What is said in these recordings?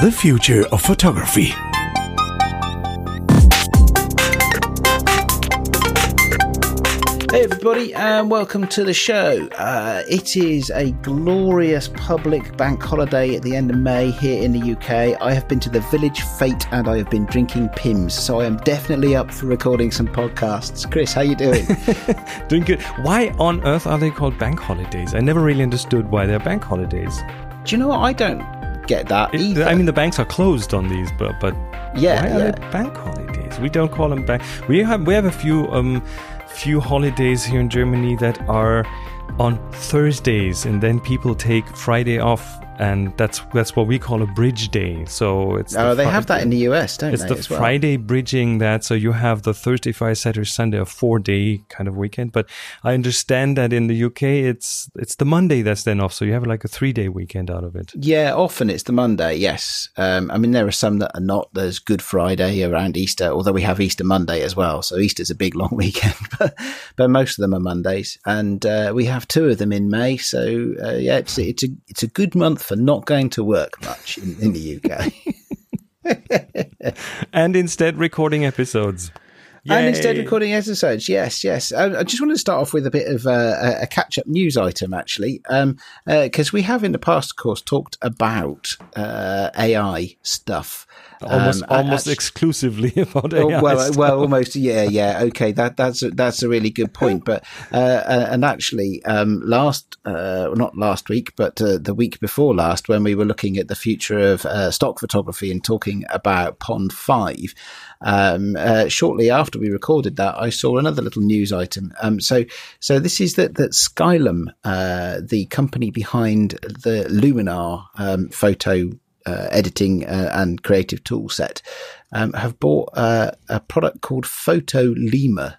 The future of photography. Hey everybody, and welcome to the show. Uh, it is a glorious public bank holiday at the end of May here in the UK. I have been to the Village Fete and I have been drinking Pimm's, so I am definitely up for recording some podcasts. Chris, how you doing? Doing good. Why on earth are they called bank holidays? I never really understood why they're bank holidays. Do you know what? I don't get that It- either. I mean, the banks are closed on these, but but Yeah, why are yeah. they bank holidays? We don't call them bank. We have we have a few um few holidays here in Germany that are on Thursdays, and then people take Friday off, and that's that's what we call a bridge day. So it's oh, the they have that in the US, don't It's they? It's the well? Friday bridging that, so you have the Thursday, Friday, Saturday, Sunday, a four-day kind of weekend. But I understand that in the UK, it's it's the Monday that's then off, so you have like a three-day weekend out of it. Yeah, often it's the Monday, yes. Um, I mean, there are some that are not. There's Good Friday around Easter, although we have Easter Monday as well. So Easter's a big long weekend, but, but most of them are Mondays. And uh, we have two of them in May. So uh, yeah, it's, it's, a, it's a good month for not going to work much in, in the UK. And instead, recording episodes. And instead Yay. recording episodes, yes, yes. I, I just wanted to start off with a bit of uh, a, a catch-up news item, actually, because we have in the past, of course, talked about uh, AI stuff. almost Um, almost actu- exclusively about Oh, AI well, stuff. well, almost, yeah, yeah. Okay, that that's a, that's a really good point. But uh, uh, and actually, um, last uh, not last week, but uh, the week before last, when we were looking at the future of uh, stock photography and talking about Pond Five, um, uh, shortly after we recorded that, I saw another little news item. Um, so so this is that that Skylum, uh, the company behind the Luminar um, photo uh, editing uh, and creative tool set um, have bought uh, a product called Photolemur.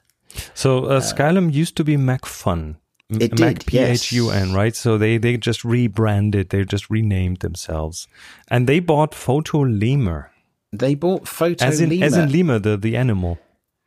So uh, Skylum used to be Macphun. M- It Mac did, P H U N, yes. right? So they they just rebranded, they just renamed themselves, and they bought Photolemur, They bought Photo as in Lima. as in lemur, the the animal.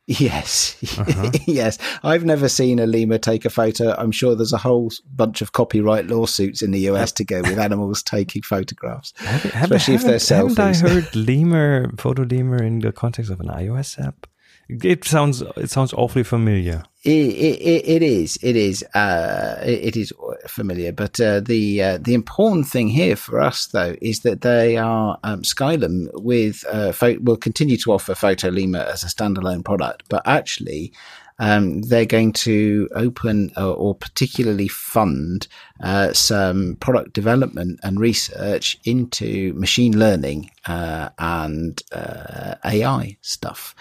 yes, Uh-huh. yes. I've never seen a lemur take a photo. I'm sure there's a whole bunch of copyright lawsuits in the US to go with animals taking photographs, especially if they're selfies. haven't I heard lemur, Photolemur in the context of an iOS app? It sounds it sounds awfully familiar. It, it, it- is. It is. Uh, it, it is familiar. But uh, the uh, the important thing here for us, though, is that they are um, Skylum with uh, will continue to offer Photolemur as a standalone product, but actually. Um, they're going to open uh, or particularly fund uh, some product development and research into machine learning uh, and uh, AI stuff.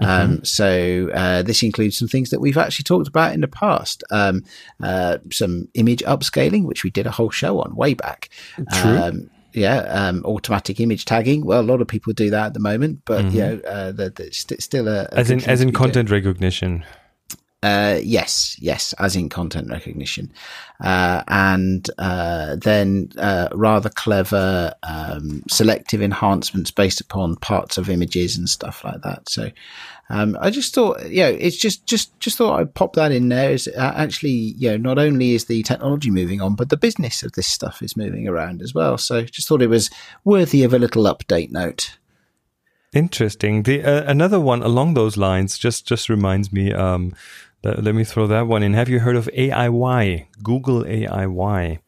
Um, so uh, this includes some things that we've actually talked about in the past. Um, uh, some image upscaling, which we did a whole show on way back. True. Yeah, um, automatic image tagging. Well, a lot of people do that at the moment, but you know, uh, the, the, st- still a, a As in as in doing. content recognition. Uh, yes, yes, as in content recognition, uh, and uh, then uh, rather clever um, selective enhancements based upon parts of images and stuff like that. So, um, I just thought, you know, it's just just just thought I'd pop that in there. Is uh, actually, you know, not only is the technology moving on, but the business of this stuff is moving around as well. So, just thought it was worthy of a little update note. Interesting. The uh, another one along those lines just just reminds me. Um, let, let me throw that one in. Have you heard of AIY? Google AIY.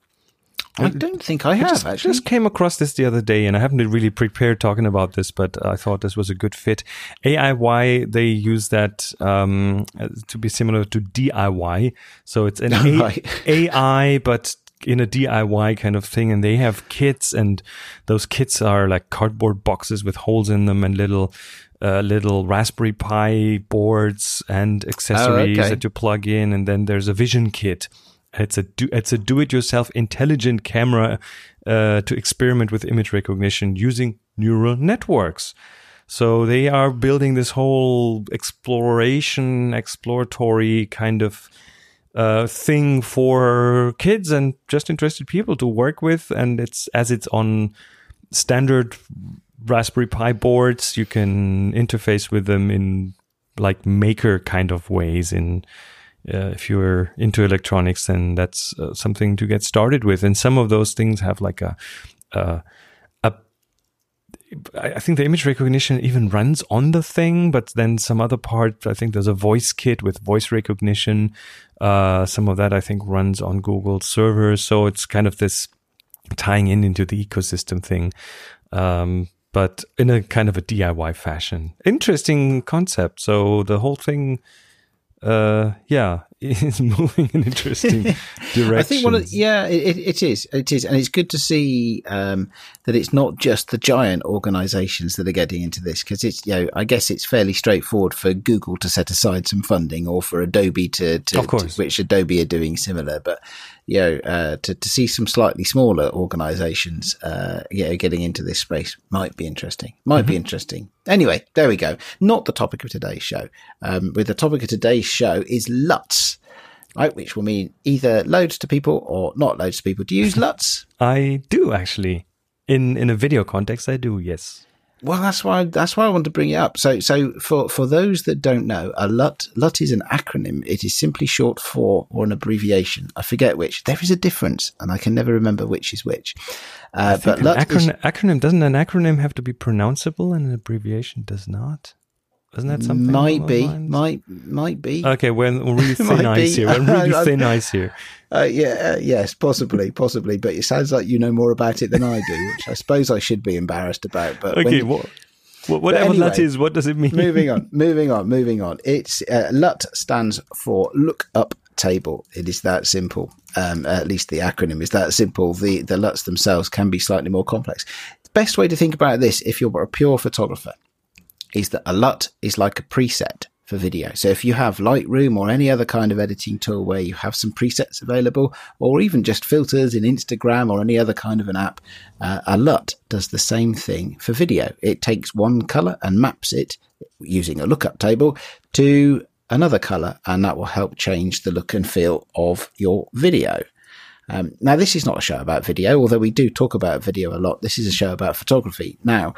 I don't think I have just, actually. just came across this the other day, and I haven't really prepared talking about this, but I thought this was a good fit. AIY they use that um, to be similar to DIY, so it's an A- AI, but in a DIY kind of thing, and they have kits, and those kits are like cardboard boxes with holes in them and little. Uh, little Raspberry Pi boards and accessories okay. that you plug in, and then there's a vision kit. It's a do, it's a do-it-yourself intelligent camera uh, to experiment with image recognition using neural networks. So they are building this whole exploration, exploratory kind of uh, thing for kids and just interested people to work with. And it's as it's on standard Raspberry Pi boards, you can interface with them in like maker kind of ways in uh, if you're into electronics, then that's uh, something to get started with. And some of those things have like a, uh, a I think the image recognition even runs on the thing, but then some other part, I think there's a voice kit with voice recognition. Uh, some of that I think runs on Google servers. So it's kind of this tying in into the ecosystem thing. Um, but in a kind of a DIY fashion. Interesting concept. So the whole thing, uh, yeah, is moving in interesting direction. I think one of yeah, it, it is, it is, and it's good to see um, that it's not just the giant organisations that are getting into this because it's you know I guess it's fairly straightforward for Google to set aside some funding or for Adobe to, to, of course. To, which Adobe are doing similar, but you know, uh, to, to see some slightly smaller organizations, uh, you know, getting into this space might be interesting. Might mm-hmm. be interesting. Anyway, there we go. Not the topic of today's show. Um, with the topic of today's show is LUTs, right? Which will mean either loads to people or not loads to people. Do you use LUTs? I do actually. In in a video context, I do. Yes. Well, that's why that's why I want to bring it up. So, so for for those that don't know, a LUT LUT is an acronym. It is simply short for or an abbreviation. I forget which. There is a difference, and I can never remember which is which. Uh, but LUT acronym, is, acronym doesn't an acronym have to be pronounceable, and an abbreviation does not. Isn't that something? Might be, might might be. Okay, we're, we're really thin ice here. We're really thin ice here. Uh, yeah, uh, yes, possibly, possibly. But it sounds like you know more about it than I do, which I suppose I should be embarrassed about. But okay, you, what, whatever anyway, LUT is, what does it mean? moving on, moving on, moving on. It's uh, LUT stands for Look Up Table. It is that simple. Um, at least the acronym is that simple. The the LUTs themselves can be slightly more complex. The best way to think about this, if you're a pure photographer, is that a LUT is like a preset for video. So if you have Lightroom or any other kind of editing tool where you have some presets available, or even just filters in Instagram or any other kind of an app, uh, a LUT does the same thing for video. It takes one color and maps it using a lookup table to another color, and that will help change the look and feel of your video. Um, now, this is not a show about video, although we do talk about video a lot. This is a show about photography. Now,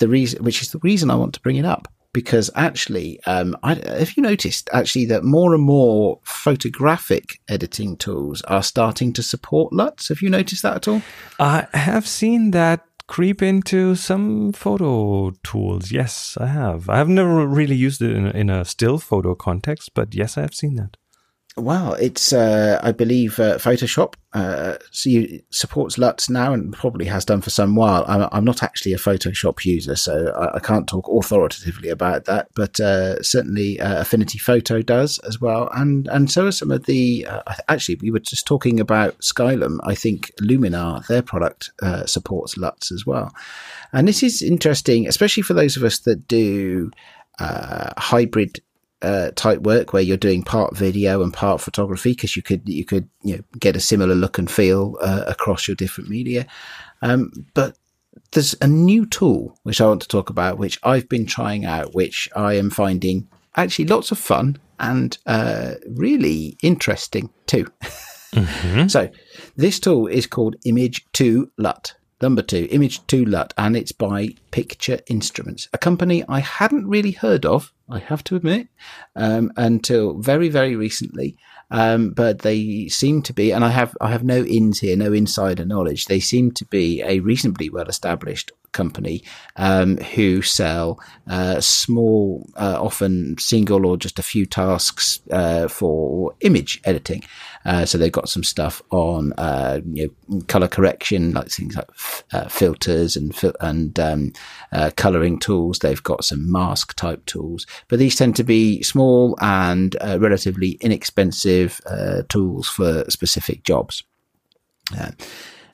the reason, which is the reason I want to bring it up, because actually, um, I, have you noticed actually that more and more photographic editing tools are starting to support LUTs? Have you noticed that at all? I have seen that creep into some photo tools. Yes, I have. I have never really used it in, in a still photo context, but yes, I have seen that. Well, it's uh, I believe uh, Photoshop uh, supports LUTs now and probably has done for some while. I'm, I'm not actually a Photoshop user, so I, I can't talk authoritatively about that. But uh, certainly, uh, Affinity Photo does as well, and and so are some of the. Uh, actually, we were just talking about Skylum. I think Luminar, their product, supports LUTs as well, and this is interesting, especially for those of us that do hybrid uh, type work where you're doing part video and part photography because you could you could you know get a similar look and feel uh, across your different media. Um, but there's a new tool which I want to talk about, which I've been trying out, which I am finding actually lots of fun and uh, really interesting too. Mm-hmm. so this tool is called Image 2 LUT. Number two, Image 2 LUT, and it's by Picture Instruments, a company I hadn't really heard of, I have to admit, um, until very, very recently. Um, but they seem to be, and I have I have no ins here, no insider knowledge. They seem to be a reasonably well established company um, who sell uh, small, uh, often single or just a few tasks uh, for image editing. Uh, so they've got some stuff on uh, you know, color correction, like things like f- uh, filters and fil- and um, coloring tools. They've got some mask type tools, but these tend to be small and relatively inexpensive tools for specific jobs.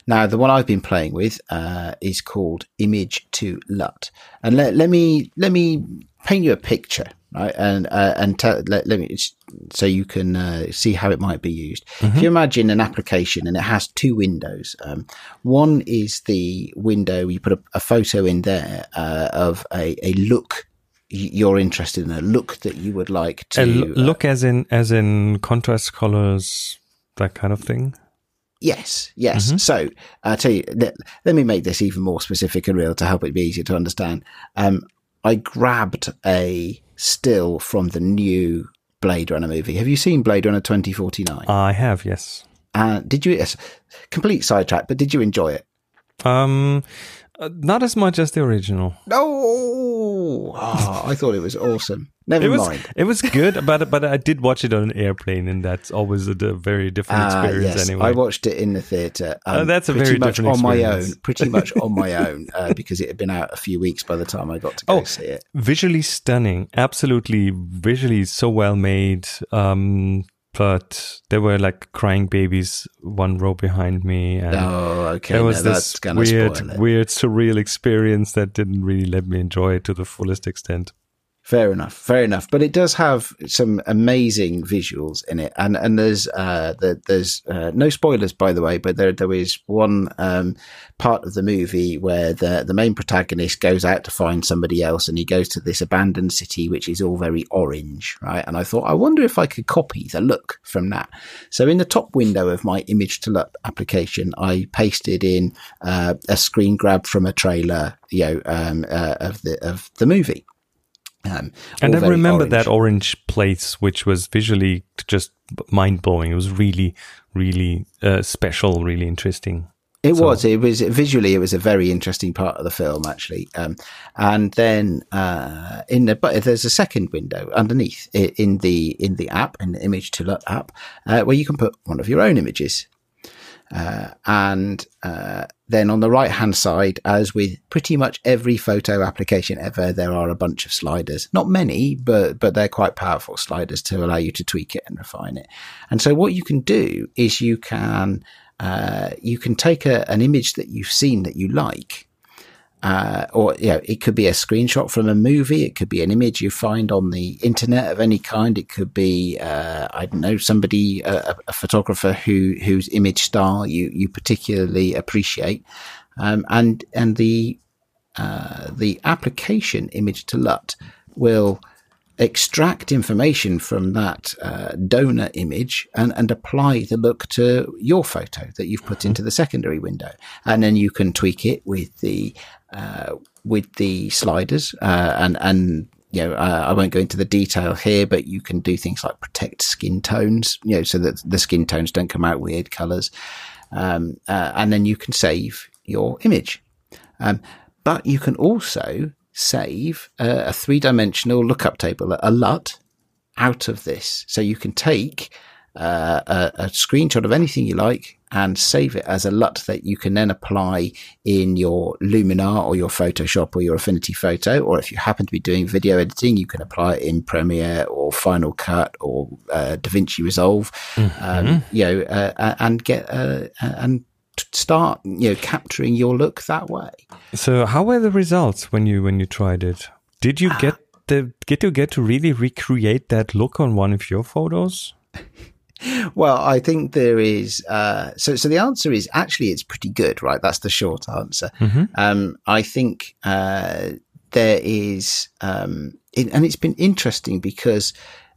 Now, the one I've been playing with uh, is called Image to LUT, and let, let me let me paint you a picture, right? And uh, and tell, let, let me so you can uh, see how it might be used. Mm-hmm. If you imagine an application and it has two windows, um, one is the window you put a, a photo in there uh, of a, a look you're interested in a look that you would like to look uh, as in as in contrast colors that kind of thing Yes, yes. Mm-hmm. So I'll tell you, let, let, me make this even more specific and real to help it be easier to understand. Um, I grabbed a still from the new Blade Runner movie. Have you seen Blade Runner 2049? I have, yes. Uh, did you, yes, complete sidetrack, but did you enjoy it? Um, uh, not as much as the original. No, oh, I thought it was awesome. Never It was mind. it was good, but but I did watch it on an airplane, and that's always a very different Ah, experience. yes, anyway, I watched it in the theatre. Oh, that's a very much different on my own. Pretty much on my own uh, because it had been out a few weeks by the time I got to go Oh. see it. visually stunning, absolutely visually so well made. Um, but there were like crying babies one row behind me, and Oh, okay. there was that's this weird, weird, surreal experience that didn't really let me enjoy it to the fullest extent. Fair enough, fair enough. But it does have some amazing visuals in it, and and there's uh, the, there's uh, no spoilers by the way, but there there is one um, part of the movie where the the main protagonist goes out to find somebody else, and he goes to this abandoned city which is all very orange, right? And I thought, I wonder if I could copy the look from that. So in the top window of my image to LUT application, I pasted in uh, a screen grab from a trailer, you know, um, uh, of the of the movie. Um, And I remember orange. that orange place, which was visually just mind blowing. It was really, really uh, special, really interesting. It So- was. It was visually. It was a very interesting part of the film, actually. Um, and then uh, in the but there's a second window underneath in the in the app in the Image to LUT app uh, where you can put one of your own images. Uh, and uh, then on the right hand side, as with pretty much every photo application ever, there are a bunch of sliders. Not many, but but they're quite powerful sliders to allow you to tweak it and refine it. And so what you can do is you can uh, you can take a, an image that you've seen that you like. Uh, or you know, it could be a screenshot from a movie. It could be an image you find on the internet of any kind. It could be, uh, I don't know, somebody, a, a photographer who whose image style you you particularly appreciate, um, and and the uh, the application image to LUT will extract information from that uh, donor image and, and apply the look to your photo that you've put into the secondary window, and then you can tweak it with the uh, with the sliders uh, and and you know uh, I won't go into the detail here, but you can do things like protect skin tones, you know, so that the skin tones don't come out weird colors, um, uh, and then you can save your image. Um, but you can also save a, a three dimensional lookup table, a LUT, out of this. So you can take uh, a, a screenshot of anything you like and save it as a LUT that you can then apply in your Luminar or your Photoshop or your Affinity Photo. Or if you happen to be doing video editing, you can apply it in Premiere or Final Cut or uh, DaVinci Resolve. Um, you know, uh, and get uh, and start you know capturing your look that way. So, how were the results when you when you tried it? Did you get the get to get to really recreate that look on one of your photos? Well, I think there is. Uh, so, so the answer is actually it's pretty good, right? That's the short answer. Um, I think uh, there is, um, it, and it's been interesting because,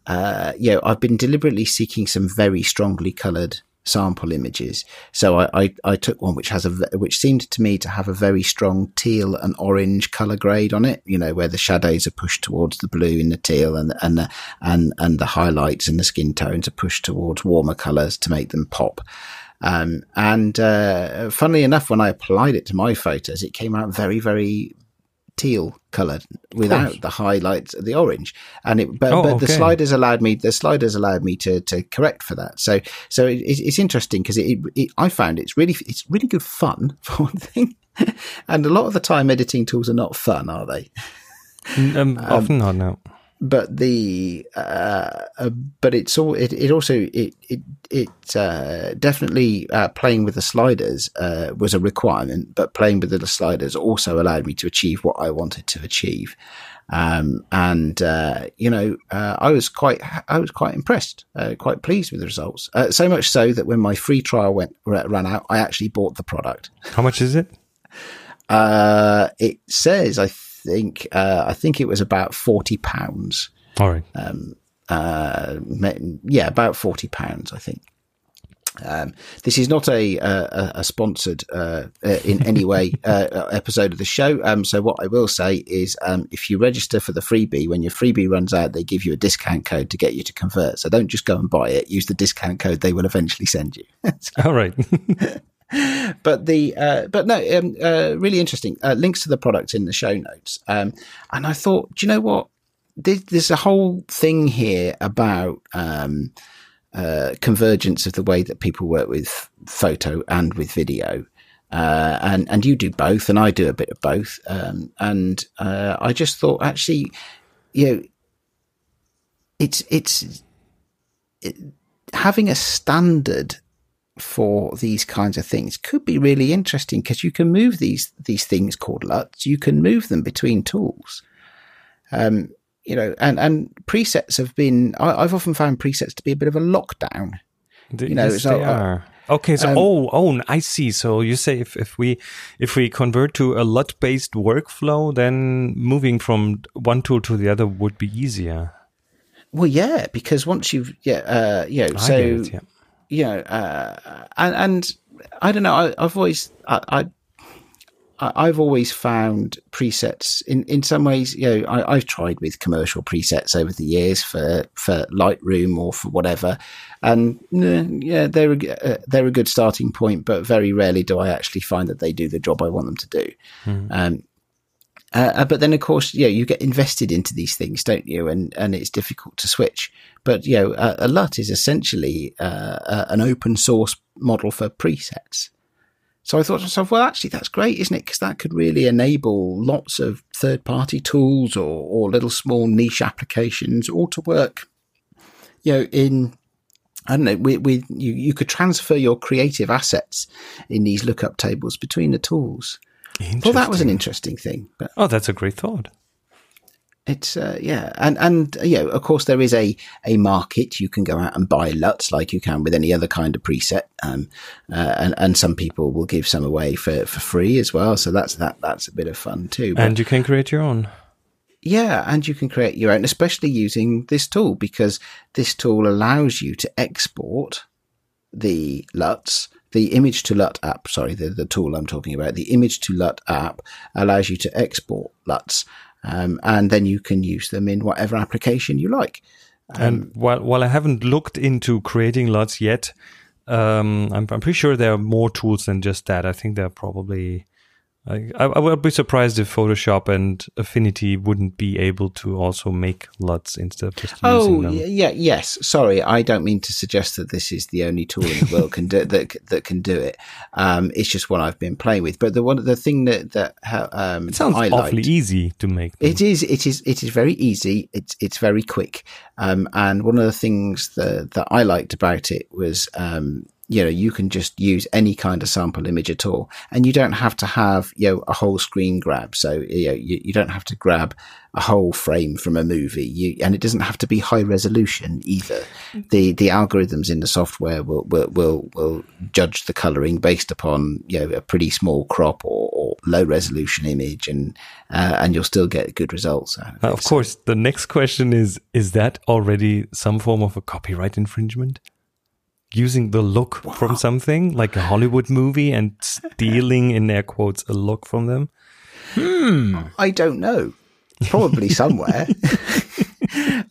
uh, you know, I've been deliberately seeking some very strongly coloured sample images. So I, I, I took one which has a which seemed to me to have a very strong teal and orange color grade on it. You know where the shadows are pushed towards the blue in the teal, and and the, and and the highlights and the skin tones are pushed towards warmer colors to make them pop. Um, and uh, funnily enough, when I applied it to my photos, it came out very very teal coloured without the highlights of the orange. And it, but, Oh, but the sliders allowed me, the sliders allowed me to, to correct for that. So, so it, it's it's interesting because it, it, it, I found it's really, it's really good fun for one thing. and a lot of the time editing tools are not fun, are they? Um, often not now. But the uh, uh, but it's all it, it also it it it uh, definitely uh, playing with the sliders uh, was a requirement, but playing with the sliders also allowed me to achieve what I wanted to achieve. Um, and uh, you know, uh, I was quite I was quite impressed, uh, quite pleased with the results. Uh, so much so that when my free trial went ran out, I actually bought the product. How much is it? Uh, it says I think uh, I think it was about forty pounds. All right. uh, yeah, about forty pounds, I think. Um, this is not a a, a sponsored uh, uh, in any way uh, episode of the show. Um, so what I will say is, um, if you register for the freebie, when your freebie runs out, they give you a discount code to get you to convert. So don't just go and buy it. Use the discount code they will eventually send you. All right. but the uh, but no, um, uh, really interesting. Uh, links to the product in the show notes. Um, and I thought, do you know what? There's, there's a whole thing here about um, uh, convergence of the way that people work with photo and with video. Uh, and and you do both, and I do a bit of both. Um, and uh, I just thought, actually, you know, it's it's it, having a standard for these kinds of things could be really interesting because you can move these these things called LUTs. You can move them between tools. Um, you know, and and presets have been. I, have often found presets to be a bit of a lockdown. you know, yes, so, they uh, are. Okay, so um, oh, oh, I see. So you say if, if we if we convert to a LUT based workflow, then moving from one tool to the other would be easier. Well, yeah, because once you've yeah, uh, you know, I so it, yeah. You know, uh, and and I don't know. I, have always I, I I've always found presets in, in some ways, you know, I, have tried with commercial presets over the years for, for Lightroom or for whatever. And yeah, they're a, uh, they're a good starting point, but very rarely do I actually find that they do the job I want them to do. Mm. Um, uh, uh, but then, of course, yeah, you get invested into these things, don't you? And and it's difficult to switch. But you know, a, a LUT is essentially uh, an open source model for presets. So I thought to myself, well, actually, that's great, isn't it? Because that could really enable lots of third party tools or, or little small niche applications all to work, you know, in I don't know, we, we, you, you could transfer your creative assets in these lookup tables between the tools. Well, that was an interesting thing. But oh, that's a great thought it's uh, yeah, and and uh, you know, of course, there is a a market. You can go out and buy LUTs like you can with any other kind of preset, um, uh, and and some people will give some away for for free as well. So that's that that's a bit of fun too. But, and you can create your own. Yeah, and you can create your own, especially using this tool because this tool allows you to export the LUTs the image to LUT app, sorry, the, the tool I'm talking about, the image to LUT app allows you to export LUTs um, and then you can use them in whatever application you like. Um, and while while I haven't looked into creating LUTs yet, um, I'm, I'm pretty sure there are more tools than just that. I think there are probably I, I, would be surprised if Photoshop and Affinity wouldn't be able to also make LUTs instead of just oh, using them. yeah, yes. Sorry, I don't mean to suggest that this is the only tool in the world can do that that can do it. Um, it's just what I've been playing with. But the one, the thing that that um, it sounds I awfully liked, easy to make. Them. It is. It is. It is very easy. It's it's very quick. Um, and one of the things that that I liked about it was um, you know, you can just use any kind of sample image at all. And you don't have to have, you know, a whole screen grab. So, you know, you, you don't have to grab a whole frame from a movie. You, and it doesn't have to be high resolution either. The, the algorithms in the software will, will, will, will judge the coloring based upon, you know, a pretty small crop or, or low resolution image and, uh, and you'll still get good results. Of, of course, the next question is, is that already some form of a copyright infringement? Using the look wow. from something like a Hollywood movie and stealing in air quotes a look from them? Hmm. I don't know. Probably somewhere.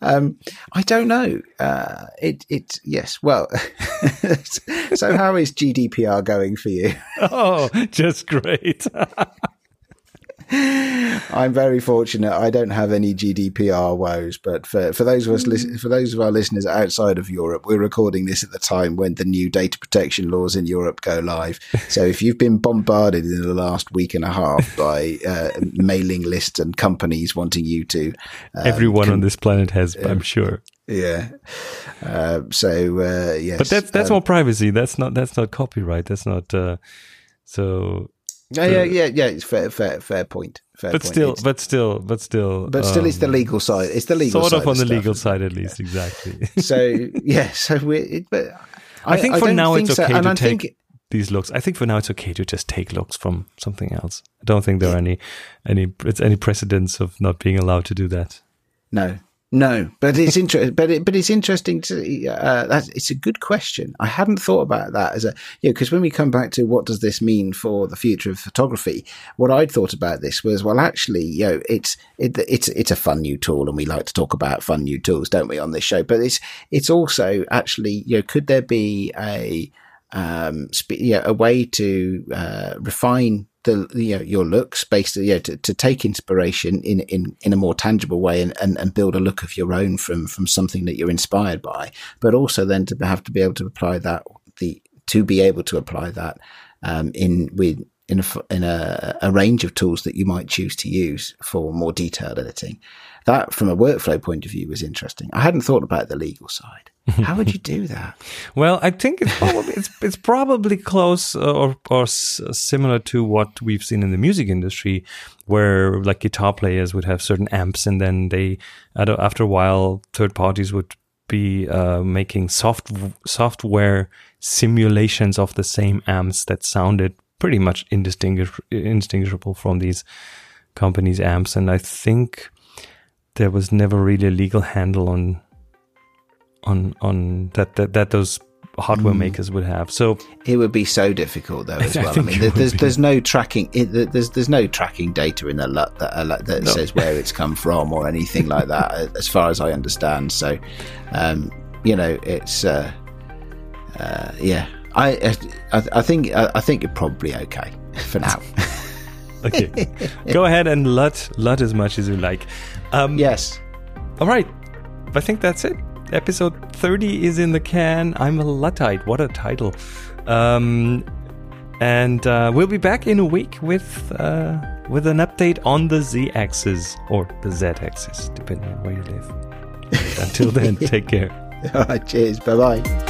um, I don't know. Uh, it, it, yes. Well, so how is GDPR going for you? oh, just great. I'm very fortunate. I don't have any GDPR woes, but for, for those of us mm. for those of our listeners outside of Europe, we're recording this at the time when the new data protection laws in Europe go live. So if you've been bombarded in the last week and a half by uh, mailing lists and companies wanting you to, um, everyone on this planet has, uh, I'm sure. Yeah. Uh, so uh, yes, but that's that's um, more privacy. That's not that's not copyright. That's not. Uh, so yeah, yeah, yeah, yeah. It's fair, fair, fair point. Fair but point. still, it's, but still, but still, but still, um, it's the um, legal side. It's the legal side. sort of on the stuff. legal side, at least, exactly. so yeah, so we. But I, I think for I now it's okay to take think, these looks. I think for now it's okay to just take looks from something else. I don't think there yeah. are any any it's any precedents of not being allowed to do that. No, no, but it's interesting. but it, but it's interesting to. Uh, it's a good question. I hadn't thought about that as a you know because when we come back to what does this mean for the future of photography, what I'd thought about this was well actually you know it's it, it's it's a fun new tool and we like to talk about fun new tools, don't we, on this show? But it's it's also actually you know could there be a um, you know, a way to uh, refine the you know, your looks based you know, to, to take inspiration in, in, in a more tangible way and, and, and build a look of your own from from something that you're inspired by, but also then to have to be able to apply that the to be able to apply that um, in with in a, in a, a range of tools that you might choose to use for more detailed editing. That, from a workflow point of view, was interesting. I hadn't thought about the legal side. How would you do that? well, I think it's probably it's, it's probably close uh, or or s- similar to what we've seen in the music industry, where like guitar players would have certain amps, and then they after a while, third parties would be uh, making soft software simulations of the same amps that sounded pretty much indistinguish- indistinguishable from these companies' amps, and I think there was never really a legal handle on on on that that, that those hardware mm. makers would have. So it would be so difficult though as well. I, I mean, there's there's no tracking it, there's there's no tracking data in the LUT that uh, that no. says where it's come from or anything like that, as far as I understand. So, um, you know, it's uh, uh, yeah. I, I I think I think you're probably okay for now. okay, go ahead and LUT LUT as much as you like. Um, yes. All right. I think that's it. Episode 30 is in the can. I'm a luttite. What a title. Um, and uh, we'll be back in a week with uh, with an update on the Z axis or the Z axis, depending on where you live. Until then, take care. All right, cheers. Bye bye.